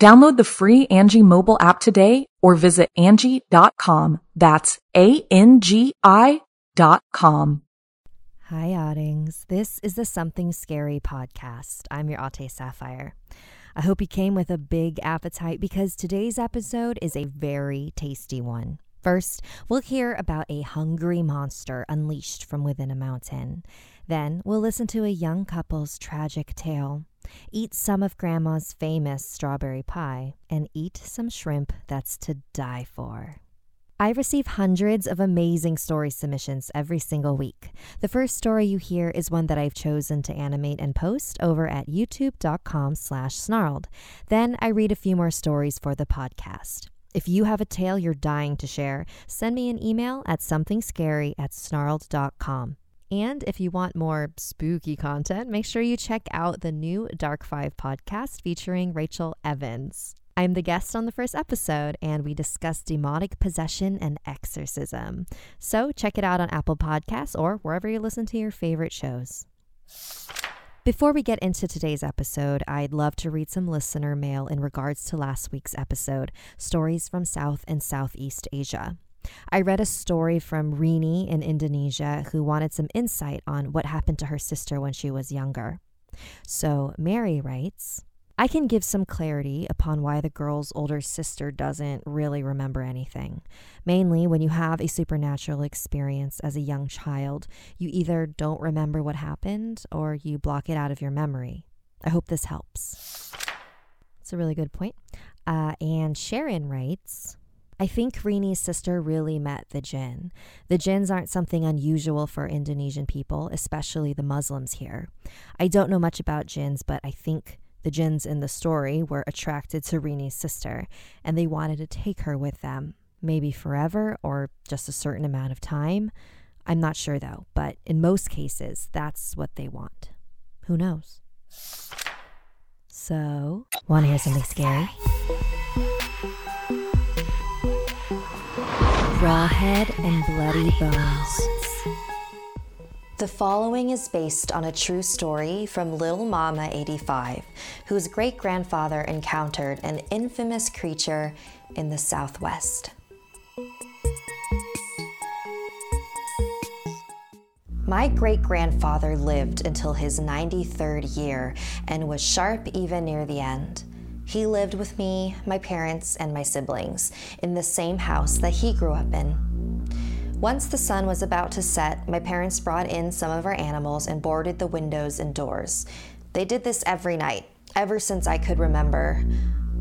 Download the free Angi mobile app today or visit Angi.com. That's A-N-G-I dot com. Hi, Oddings. This is the Something Scary podcast. I'm your Ate Sapphire. I hope you came with a big appetite because today's episode is a very tasty one. First, we'll hear about a hungry monster unleashed from within a mountain. Then, we'll listen to a young couple's tragic tale, eat some of Grandma's famous strawberry pie, and eat some shrimp that's to die for. I receive hundreds of amazing story submissions every single week. The first story you hear is one that I've chosen to animate and post over at youtube.com slash snarled. Then I read a few more stories for the podcast. If you have a tale you're dying to share, send me an email at somethingscary at. And if you want more spooky content, make sure you check out the new Dark Five podcast featuring Rachel Evans. I'm the guest on the first episode, and we discuss demonic possession and exorcism. So check it out on Apple Podcasts or wherever you listen to your favorite shows. Before we get into today's episode, I'd love to read some listener mail in regards to last week's episode Stories from South and Southeast Asia. I read a story from Rini in Indonesia who wanted some insight on what happened to her sister when she was younger. So Mary writes, I can give some clarity upon why the girl's older sister doesn't really remember anything. Mainly, when you have a supernatural experience as a young child, you either don't remember what happened or you block it out of your memory. I hope this helps. It's a really good point. Uh, and Sharon writes, I think Rini's sister really met the jinn. The jinns aren't something unusual for Indonesian people, especially the Muslims here. I don't know much about jinns, but I think the jinns in the story were attracted to Rini's sister, and they wanted to take her with them, maybe forever or just a certain amount of time. I'm not sure though, but in most cases, that's what they want. Who knows? So, want to hear something scary? Rawhead and Bloody Bones. The following is based on a true story from Lil Mama 85, whose great grandfather encountered an infamous creature in the Southwest. My great grandfather lived until his 93rd year and was sharp even near the end. He lived with me, my parents, and my siblings in the same house that he grew up in. Once the sun was about to set, my parents brought in some of our animals and boarded the windows and doors. They did this every night, ever since I could remember.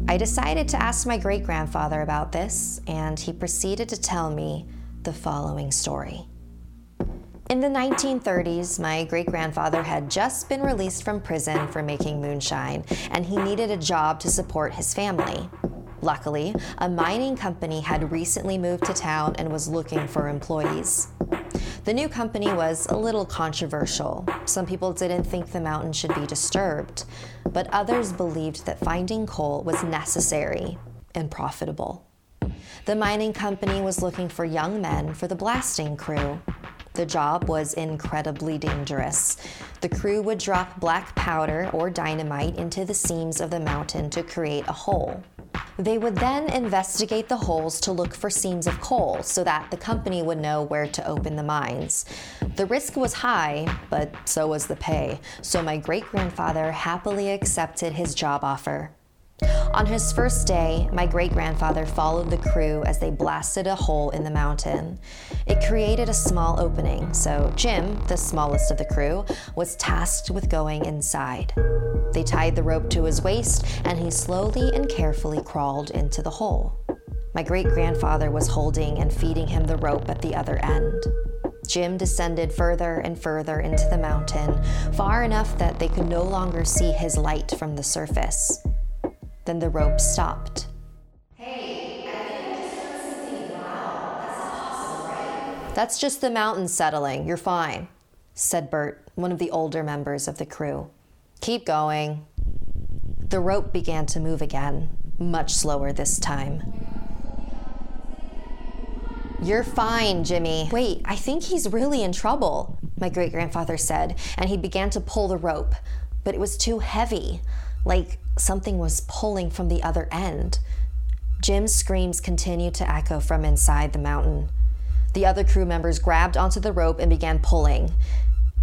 I decided to ask my great grandfather about this, and he proceeded to tell me the following story. In the 1930s, my great grandfather had just been released from prison for making moonshine, and he needed a job to support his family. Luckily, a mining company had recently moved to town and was looking for employees. The new company was a little controversial. Some people didn't think the mountain should be disturbed, but others believed that finding coal was necessary and profitable. The mining company was looking for young men for the blasting crew. The job was incredibly dangerous. The crew would drop black powder or dynamite into the seams of the mountain to create a hole. They would then investigate the holes to look for seams of coal so that the company would know where to open the mines. The risk was high, but so was the pay, so my great grandfather happily accepted his job offer. On his first day, my great grandfather followed the crew as they blasted a hole in the mountain. It created a small opening, so Jim, the smallest of the crew, was tasked with going inside. They tied the rope to his waist, and he slowly and carefully crawled into the hole. My great grandfather was holding and feeding him the rope at the other end. Jim descended further and further into the mountain, far enough that they could no longer see his light from the surface. Then the rope stopped. Hey, I think I just heard something growl. That's not possible, right? That's just the mountain settling. You're fine, said Bert, one of the older members of the crew. Keep going. The rope began to move again, much slower this time. You're fine, Jimmy. Wait, I think he's really in trouble, my great grandfather said, and he began to pull the rope, but it was too heavy, like something was pulling from the other end. Jim's screams continued to echo from inside the mountain. The other crew members grabbed onto the rope and began pulling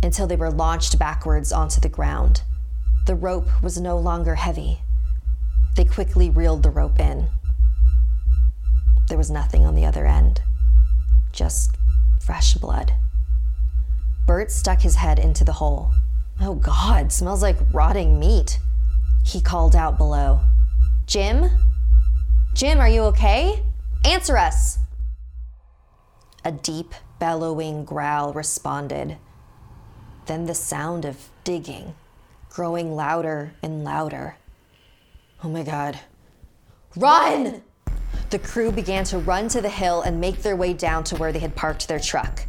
until they were launched backwards onto the ground. The rope was no longer heavy. They quickly reeled the rope in. There was nothing on the other end just fresh blood. Bert stuck his head into the hole. Oh God, smells like rotting meat. He called out below. Jim? Jim, are you okay? Answer us! A deep, bellowing growl responded. Then the sound of digging, growing louder and louder. Oh my God. Run! The crew began to run to the hill and make their way down to where they had parked their truck.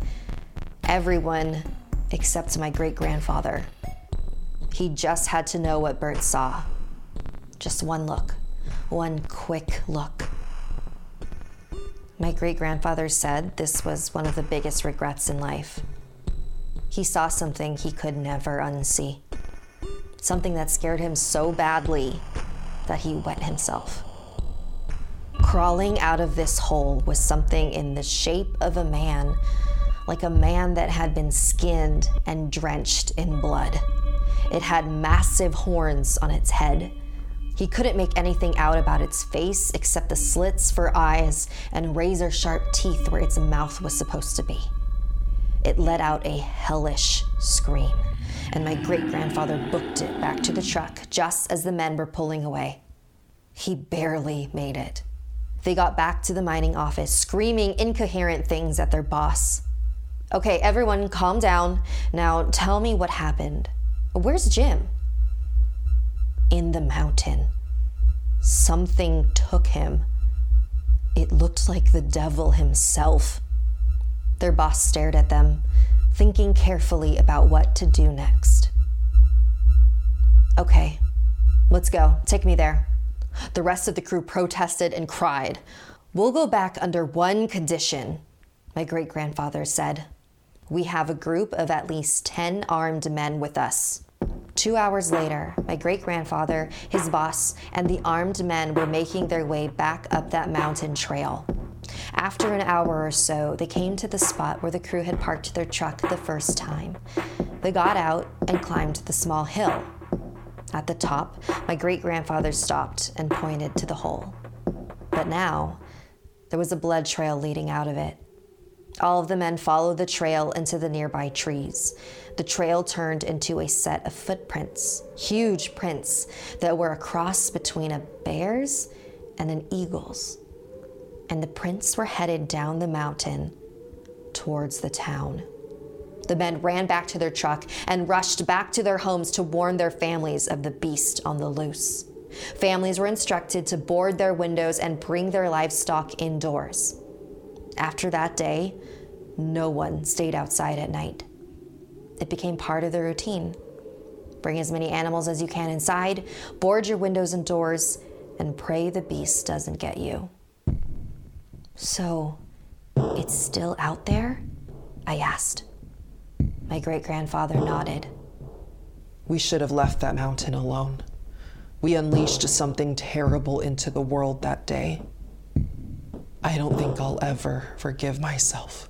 Everyone except my great grandfather. He just had to know what Bert saw. Just one look, one quick look. My great grandfather said this was one of the biggest regrets in life. He saw something he could never unsee, something that scared him so badly that he wet himself. Crawling out of this hole was something in the shape of a man, like a man that had been skinned and drenched in blood. It had massive horns on its head. He couldn't make anything out about its face except the slits for eyes and razor sharp teeth where its mouth was supposed to be. It let out a hellish scream, and my great grandfather booked it back to the truck just as the men were pulling away. He barely made it. They got back to the mining office, screaming incoherent things at their boss. Okay, everyone, calm down. Now tell me what happened. Where's Jim? In the mountain. Something took him. It looked like the devil himself. Their boss stared at them, thinking carefully about what to do next. Okay, let's go. Take me there. The rest of the crew protested and cried. We'll go back under one condition, my great grandfather said. We have a group of at least 10 armed men with us. Two hours later, my great grandfather, his boss, and the armed men were making their way back up that mountain trail. After an hour or so, they came to the spot where the crew had parked their truck the first time. They got out and climbed the small hill at the top, my great grandfather stopped and pointed to the hole. But now, there was a blood trail leading out of it. All of the men followed the trail into the nearby trees. The trail turned into a set of footprints, huge prints that were a cross between a bear's and an eagle's. And the prints were headed down the mountain towards the town. The men ran back to their truck and rushed back to their homes to warn their families of the beast on the loose. Families were instructed to board their windows and bring their livestock indoors. After that day, no one stayed outside at night. It became part of the routine. Bring as many animals as you can inside, board your windows and doors, and pray the beast doesn't get you. So, it's still out there? I asked. My great grandfather nodded. We should have left that mountain alone. We unleashed something terrible into the world that day. I don't think I'll ever forgive myself.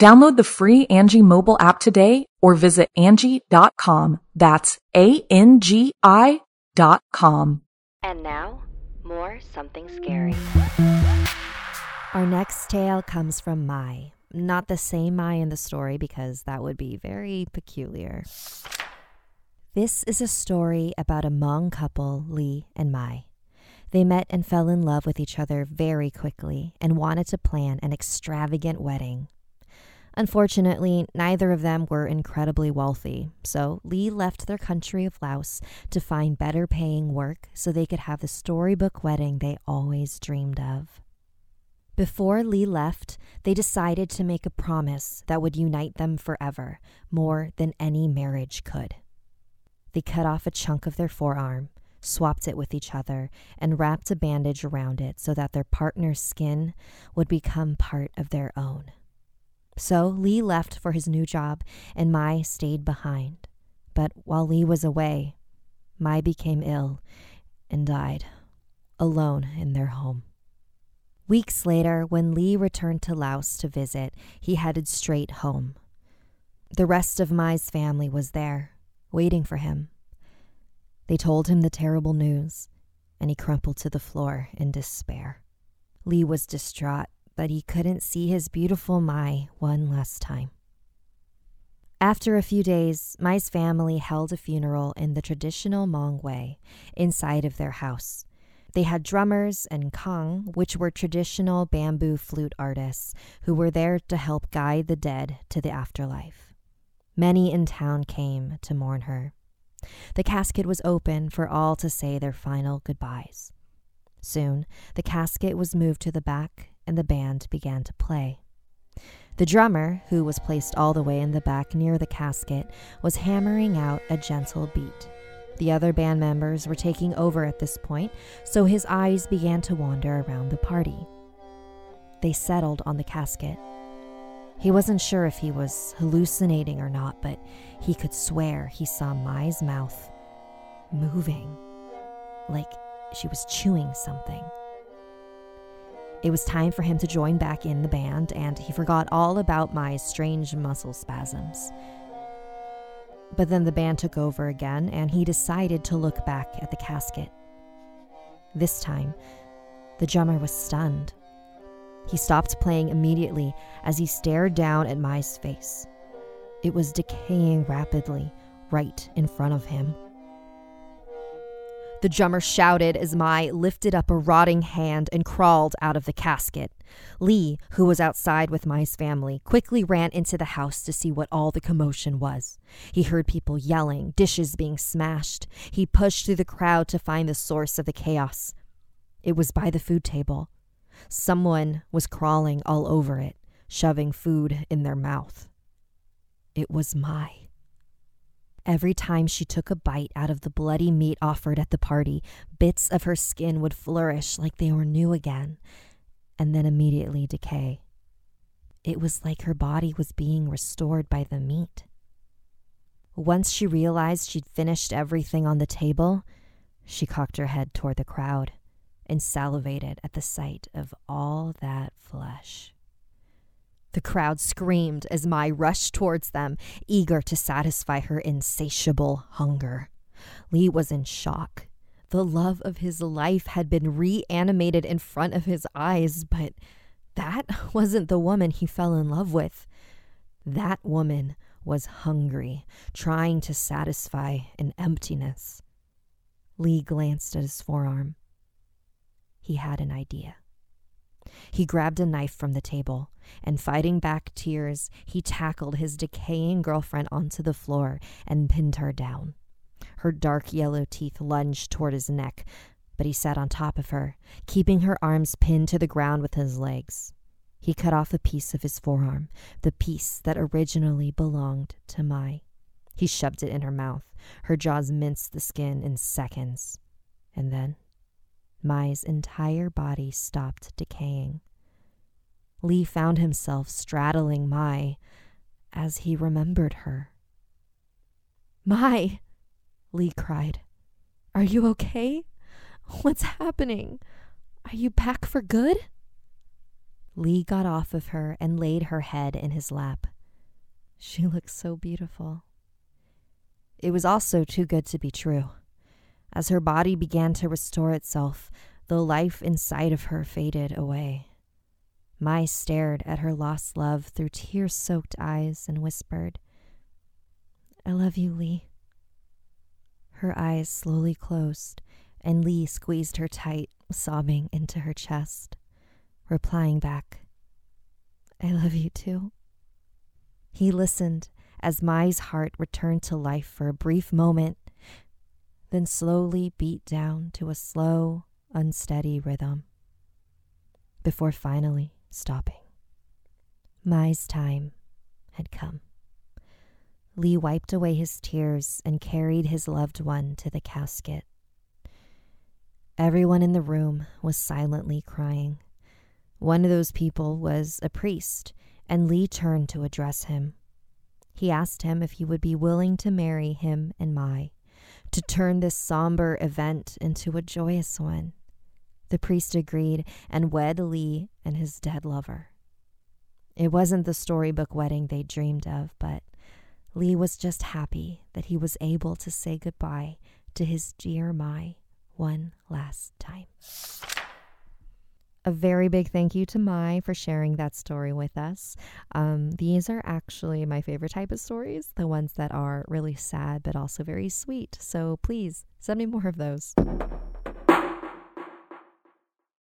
Download the free Angi mobile app today or visit Angi.com. That's A-N-G-I dot com. And now, more something scary. Our next tale comes from Mai. Not the same Mai in the story because that would be very peculiar. This is a story about a Hmong couple, Lee and Mai. They met and fell in love with each other very quickly and wanted to plan an extravagant wedding. Unfortunately, neither of them were incredibly wealthy, so Lee left their country of Laos to find better paying work so they could have the storybook wedding they always dreamed of. Before Lee left, they decided to make a promise that would unite them forever, more than any marriage could. They cut off a chunk of their forearm, swapped it with each other, and wrapped a bandage around it so that their partner's skin would become part of their own. So Lee left for his new job, and Mai stayed behind. But while Lee was away, Mai became ill and died, alone in their home. Weeks later, when Lee returned to Laos to visit, he headed straight home. The rest of Mai's family was there, waiting for him. They told him the terrible news, and he crumpled to the floor in despair. Lee was distraught but he couldn't see his beautiful Mai one last time. After a few days, Mai's family held a funeral in the traditional Hmong way, inside of their house. They had drummers and kang, which were traditional bamboo flute artists, who were there to help guide the dead to the afterlife. Many in town came to mourn her. The casket was open for all to say their final goodbyes. Soon, the casket was moved to the back and the band began to play. The drummer, who was placed all the way in the back near the casket, was hammering out a gentle beat. The other band members were taking over at this point, so his eyes began to wander around the party. They settled on the casket. He wasn't sure if he was hallucinating or not, but he could swear he saw Mai's mouth moving, like she was chewing something. It was time for him to join back in the band, and he forgot all about my strange muscle spasms. But then the band took over again, and he decided to look back at the casket. This time, the drummer was stunned. He stopped playing immediately as he stared down at Mai's face. It was decaying rapidly right in front of him. The drummer shouted as Mai lifted up a rotting hand and crawled out of the casket. Lee, who was outside with Mai's family, quickly ran into the house to see what all the commotion was. He heard people yelling, dishes being smashed. He pushed through the crowd to find the source of the chaos. It was by the food table. Someone was crawling all over it, shoving food in their mouth. It was Mai. Every time she took a bite out of the bloody meat offered at the party, bits of her skin would flourish like they were new again, and then immediately decay. It was like her body was being restored by the meat. Once she realized she'd finished everything on the table, she cocked her head toward the crowd and salivated at the sight of all that flesh. The crowd screamed as Mai rushed towards them, eager to satisfy her insatiable hunger. Lee was in shock. The love of his life had been reanimated in front of his eyes, but that wasn't the woman he fell in love with. That woman was hungry, trying to satisfy an emptiness. Lee glanced at his forearm. He had an idea. He grabbed a knife from the table, and fighting back tears, he tackled his decaying girlfriend onto the floor and pinned her down. Her dark yellow teeth lunged toward his neck, but he sat on top of her, keeping her arms pinned to the ground with his legs. He cut off a piece of his forearm, the piece that originally belonged to Mai. He shoved it in her mouth. Her jaws minced the skin in seconds. And then Mai's entire body stopped decaying. Lee found himself straddling Mai as he remembered her. Mai, Lee cried. Are you okay? What's happening? Are you back for good? Lee got off of her and laid her head in his lap. She looked so beautiful. It was also too good to be true. As her body began to restore itself, the life inside of her faded away. Mai stared at her lost love through tear soaked eyes and whispered, I love you, Lee. Her eyes slowly closed, and Lee squeezed her tight, sobbing into her chest, replying back, I love you too. He listened as Mai's heart returned to life for a brief moment, then slowly beat down to a slow, unsteady rhythm, before finally stopping. Mai's time had come. Lee wiped away his tears and carried his loved one to the casket. Everyone in the room was silently crying. One of those people was a priest, and Lee turned to address him. He asked him if he would be willing to marry him and Mai, to turn this somber event into a joyous one. The priest agreed and wed Lee and his dead lover. It wasn't the storybook wedding they dreamed of, but Lee was just happy that he was able to say goodbye to his dear Mai one last time. A very big thank you to Mai for sharing that story with us. Um, these are actually my favorite type of stories, the ones that are really sad but also very sweet. So please send me more of those.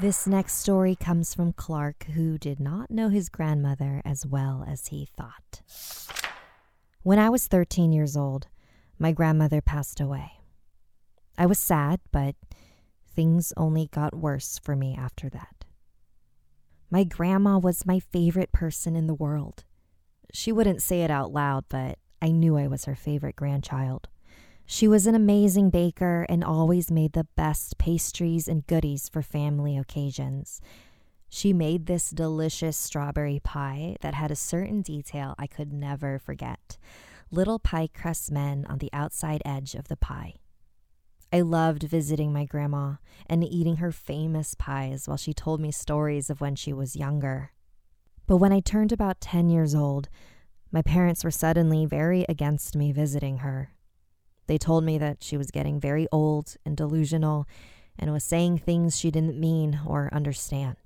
This next story comes from Clark, who did not know his grandmother as well as he thought. When I was 13 years old, my grandmother passed away. I was sad, but things only got worse for me after that. My grandma was my favorite person in the world. She wouldn't say it out loud, but I knew I was her favorite grandchild. She was an amazing baker and always made the best pastries and goodies for family occasions. She made this delicious strawberry pie that had a certain detail I could never forget little pie crust men on the outside edge of the pie. I loved visiting my grandma and eating her famous pies while she told me stories of when she was younger. But when I turned about 10 years old, my parents were suddenly very against me visiting her. They told me that she was getting very old and delusional and was saying things she didn't mean or understand.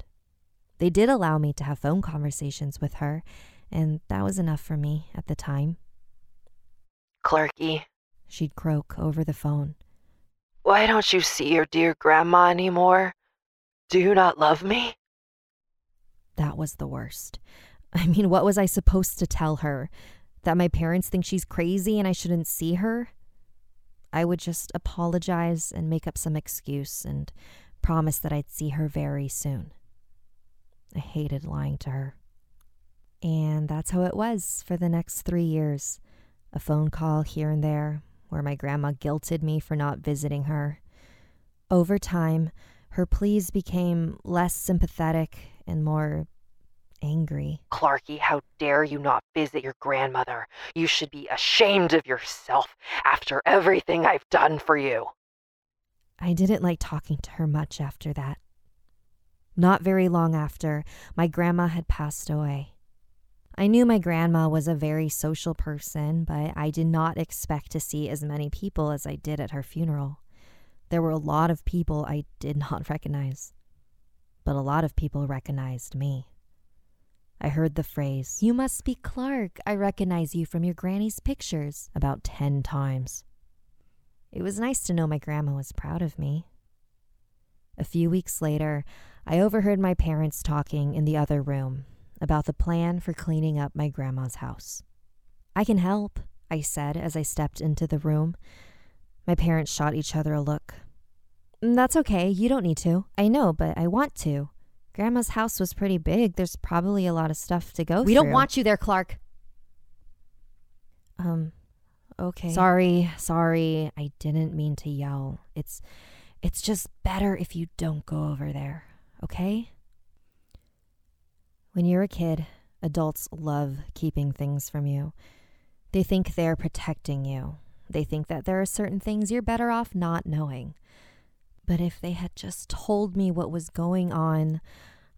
They did allow me to have phone conversations with her, and that was enough for me at the time. Clarky, she'd croak over the phone. Why don't you see your dear grandma anymore? Do you not love me? That was the worst. I mean, what was I supposed to tell her? That my parents think she's crazy and I shouldn't see her? I would just apologize and make up some excuse and promise that I'd see her very soon. I hated lying to her. And that's how it was for the next three years a phone call here and there where my grandma guilted me for not visiting her. Over time, her pleas became less sympathetic and more angry. Clarky, how dare you not visit your grandmother? You should be ashamed of yourself after everything I've done for you. I didn't like talking to her much after that. Not very long after, my grandma had passed away. I knew my grandma was a very social person, but I did not expect to see as many people as I did at her funeral. There were a lot of people I did not recognize, but a lot of people recognized me. I heard the phrase, You must be Clark. I recognize you from your granny's pictures, about 10 times. It was nice to know my grandma was proud of me. A few weeks later, I overheard my parents talking in the other room about the plan for cleaning up my grandma's house. I can help, I said as I stepped into the room. My parents shot each other a look. "Mm, That's okay, you don't need to. I know, but I want to. Grandma's house was pretty big. There's probably a lot of stuff to go through. We through. don't want you there, Clark. Um, Okay. Sorry, sorry. I didn't mean to yell. It's it's just better if you don't go over there, okay? When you're a kid, adults love keeping things from you. They think they're protecting you. They think that there are certain things you're better off not knowing. But if they had just told me what was going on,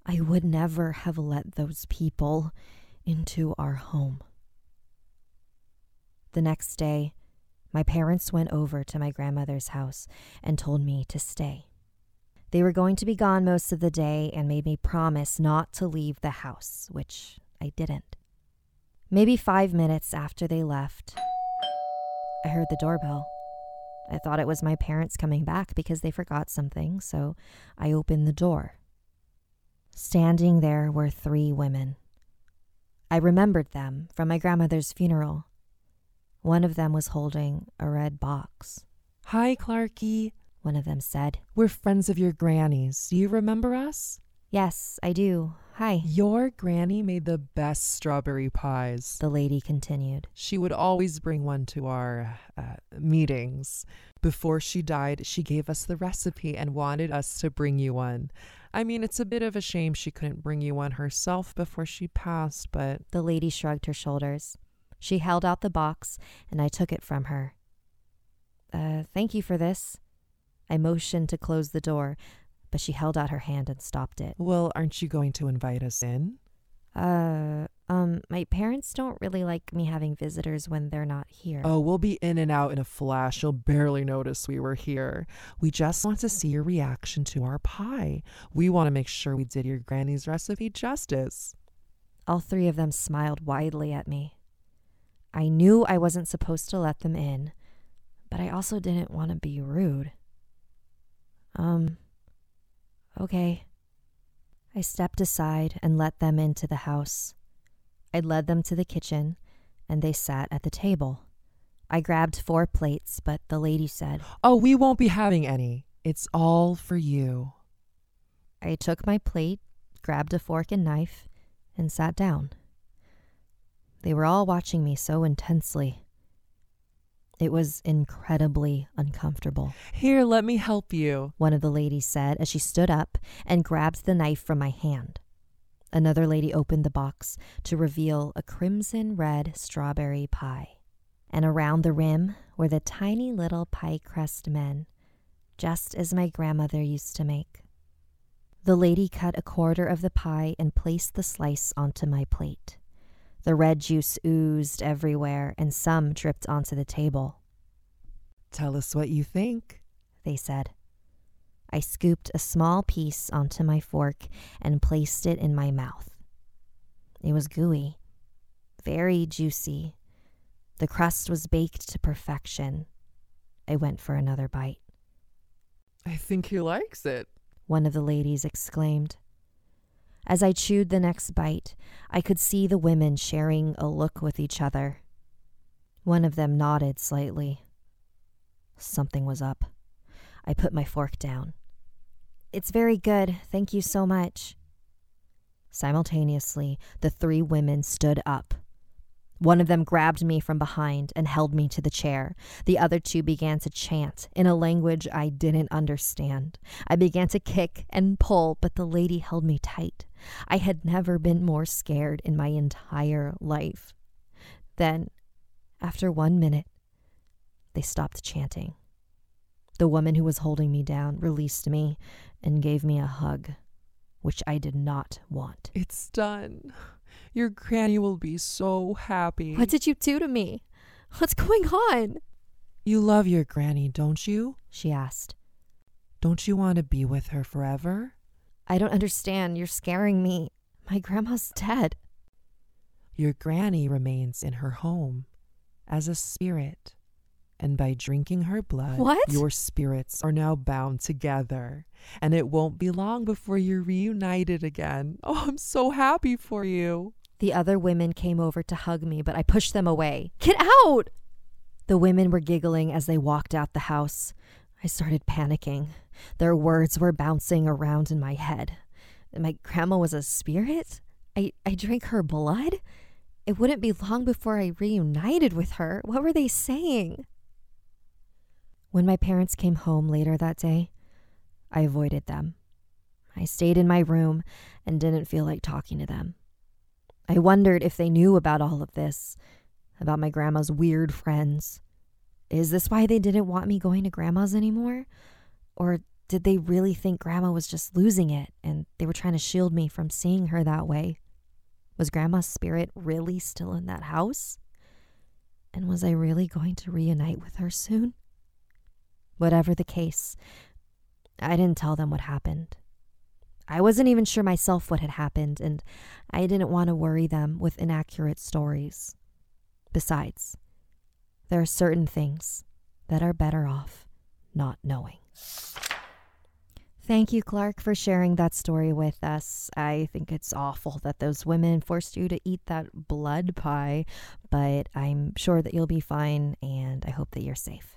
I would never have let those people into our home. The next day, my parents went over to my grandmother's house and told me to stay. They were going to be gone most of the day and made me promise not to leave the house, which I didn't. Maybe five minutes after they left, I heard the doorbell. I thought it was my parents coming back because they forgot something, so I opened the door. Standing there were three women. I remembered them from my grandmother's funeral. One of them was holding a red box. Hi, Clarky. One of them said, We're friends of your granny's. Do you remember us? Yes, I do. Hi. Your granny made the best strawberry pies. The lady continued. She would always bring one to our uh, meetings. Before she died, she gave us the recipe and wanted us to bring you one. I mean, it's a bit of a shame she couldn't bring you one herself before she passed, but The lady shrugged her shoulders. She held out the box, and I took it from her. Uh, thank you for this. I motioned to close the door, but she held out her hand and stopped it. well, aren't you going to invite us in? Uh, um, my parents don't really like me having visitors when they're not here. Oh, we'll be in and out in a flash. You'll barely notice we were here. We just want to see your reaction to our pie. We want to make sure we did your granny's recipe justice. All three of them smiled widely at me. I knew I wasn't supposed to let them in, but I also didn't want to be rude. Um, okay. I stepped aside and let them into the house. I led them to the kitchen, and they sat at the table. I grabbed four plates, but the lady said, Oh, we won't be having any. It's all for you. I took my plate, grabbed a fork and knife, and sat down. They were all watching me so intensely. It was incredibly uncomfortable, Here, let me help you. one of the ladies said as she stood up and grabbed the knife from my hand. Another lady opened the box to reveal a crimson red strawberry pie. And around the rim were the tiny little pie crust men, just as my grandmother used to make. The lady cut a quarter of the pie and placed the slice onto my plate. The red juice oozed everywhere, and some dripped onto the table. Tell us what you think. They said. I scooped a small piece onto my fork and placed it in my mouth. It was gooey, very juicy. The crust was baked to perfection. I went for another bite. I think he likes it. one of the ladies exclaimed. As I chewed the next bite, I could see the women sharing a look with each other. One of them nodded slightly. Something was up. I put my fork down. It's very good. Thank you so much. Simultaneously, the three women stood up. One of them grabbed me from behind and held me to the chair. The other two began to chant in a language I didn't understand. I began to kick and pull, but the lady held me tight. I had never been more scared in my entire life. Then, after one minute, they stopped chanting. The woman who was holding me down released me and gave me a hug, which I did not want. It's done. Your granny will be so happy. What did you do to me? What's going on? You love your granny, don't you? She asked. Don't you want to be with her forever? I don't understand. You're scaring me. My grandma's dead. Your granny remains in her home as a spirit. And by drinking her blood, what? your spirits are now bound together. And it won't be long before you're reunited again. Oh, I'm so happy for you. The other women came over to hug me, but I pushed them away. Get out! The women were giggling as they walked out the house. I started panicking. Their words were bouncing around in my head. My grandma was a spirit? I, I drank her blood? It wouldn't be long before I reunited with her. What were they saying? When my parents came home later that day, I avoided them. I stayed in my room and didn't feel like talking to them. I wondered if they knew about all of this, about my grandma's weird friends. Is this why they didn't want me going to grandma's anymore? Or did they really think grandma was just losing it and they were trying to shield me from seeing her that way? Was grandma's spirit really still in that house? And was I really going to reunite with her soon? Whatever the case, I didn't tell them what happened. I wasn't even sure myself what had happened, and I didn't want to worry them with inaccurate stories. Besides, there are certain things that are better off not knowing. Thank you, Clark, for sharing that story with us. I think it's awful that those women forced you to eat that blood pie, but I'm sure that you'll be fine, and I hope that you're safe.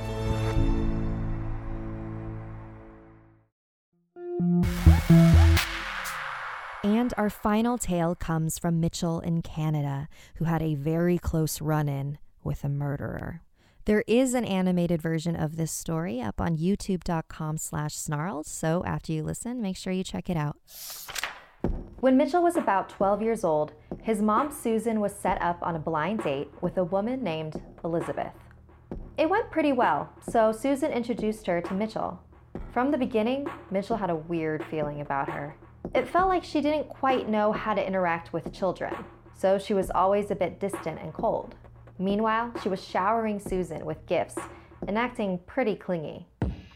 Our final tale comes from Mitchell in Canada, who had a very close run in with a murderer. There is an animated version of this story up on youtube.com slash snarled, so after you listen, make sure you check it out. When Mitchell was about 12 years old, his mom Susan was set up on a blind date with a woman named Elizabeth. It went pretty well, so Susan introduced her to Mitchell. From the beginning, Mitchell had a weird feeling about her. It felt like she didn't quite know how to interact with children, so she was always a bit distant and cold. Meanwhile, she was showering Susan with gifts and acting pretty clingy.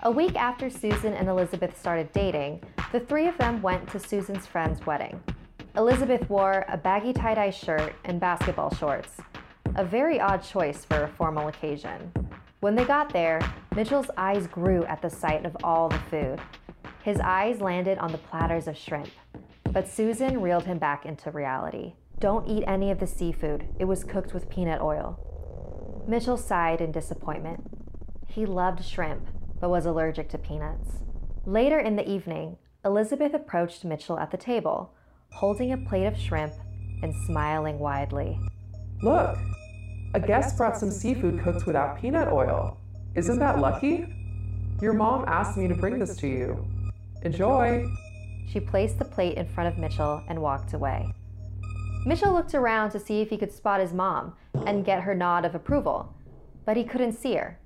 A week after Susan and Elizabeth started dating, the three of them went to Susan's friend's wedding. Elizabeth wore a baggy tie dye shirt and basketball shorts, a very odd choice for a formal occasion. When they got there, Mitchell's eyes grew at the sight of all the food. His eyes landed on the platters of shrimp, but Susan reeled him back into reality. Don't eat any of the seafood, it was cooked with peanut oil. Mitchell sighed in disappointment. He loved shrimp, but was allergic to peanuts. Later in the evening, Elizabeth approached Mitchell at the table, holding a plate of shrimp and smiling widely. Look, a guest brought some seafood cooked without peanut oil. Isn't that lucky? Your mom asked me to bring this to you. Enjoy. She placed the plate in front of Mitchell and walked away. Mitchell looked around to see if he could spot his mom and get her nod of approval, but he couldn't see her.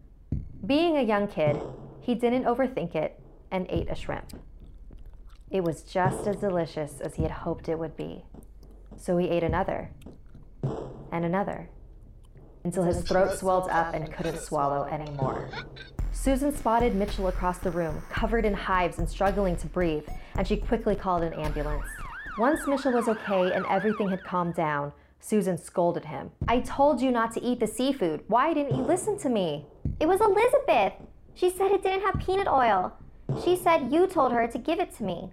Being a young kid, he didn't overthink it and ate a shrimp. It was just as delicious as he had hoped it would be. So he ate another, and another, until his throat swelled up and couldn't swallow anymore. Susan spotted Mitchell across the room, covered in hives and struggling to breathe, and she quickly called an ambulance. Once Mitchell was okay and everything had calmed down, Susan scolded him. I told you not to eat the seafood. Why didn't you listen to me? It was Elizabeth. She said it didn't have peanut oil. She said you told her to give it to me.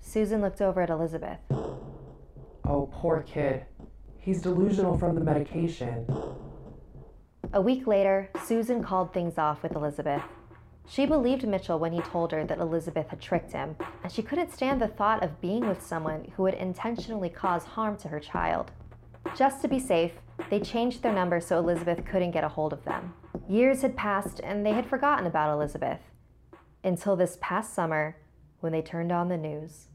Susan looked over at Elizabeth. Oh, poor kid. He's delusional from the medication. A week later, Susan called things off with Elizabeth. She believed Mitchell when he told her that Elizabeth had tricked him, and she couldn't stand the thought of being with someone who would intentionally cause harm to her child. Just to be safe, they changed their number so Elizabeth couldn't get a hold of them. Years had passed and they had forgotten about Elizabeth. Until this past summer, when they turned on the news.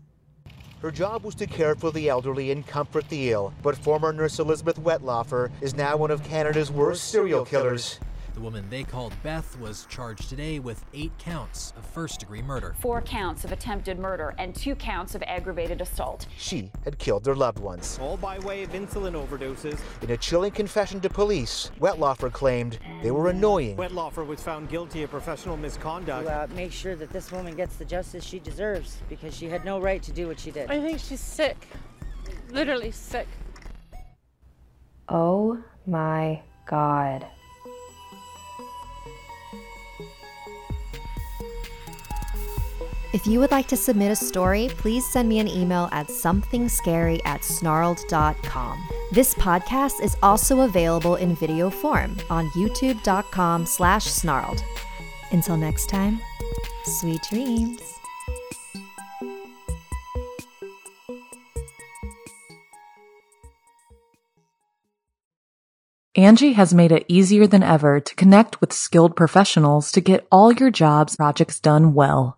Her job was to care for the elderly and comfort the ill, but former nurse Elizabeth Wettlaufer is now one of Canada's worst serial killers. The woman they called Beth was charged today with eight counts of first degree murder, four counts of attempted murder, and two counts of aggravated assault. She had killed their loved ones. All by way of insulin overdoses. In a chilling confession to police, Wettlaufer claimed they were annoying. Wettlaufer was found guilty of professional misconduct. To, uh, make sure that this woman gets the justice she deserves because she had no right to do what she did. I think she's sick. Literally sick. Oh my God. If you would like to submit a story, please send me an email at somethingscary at snarled.com. This podcast is also available in video form on youtube.com slash snarled. Until next time, sweet dreams. Angi has made it easier than ever to connect with skilled professionals to get all your jobs projects done well.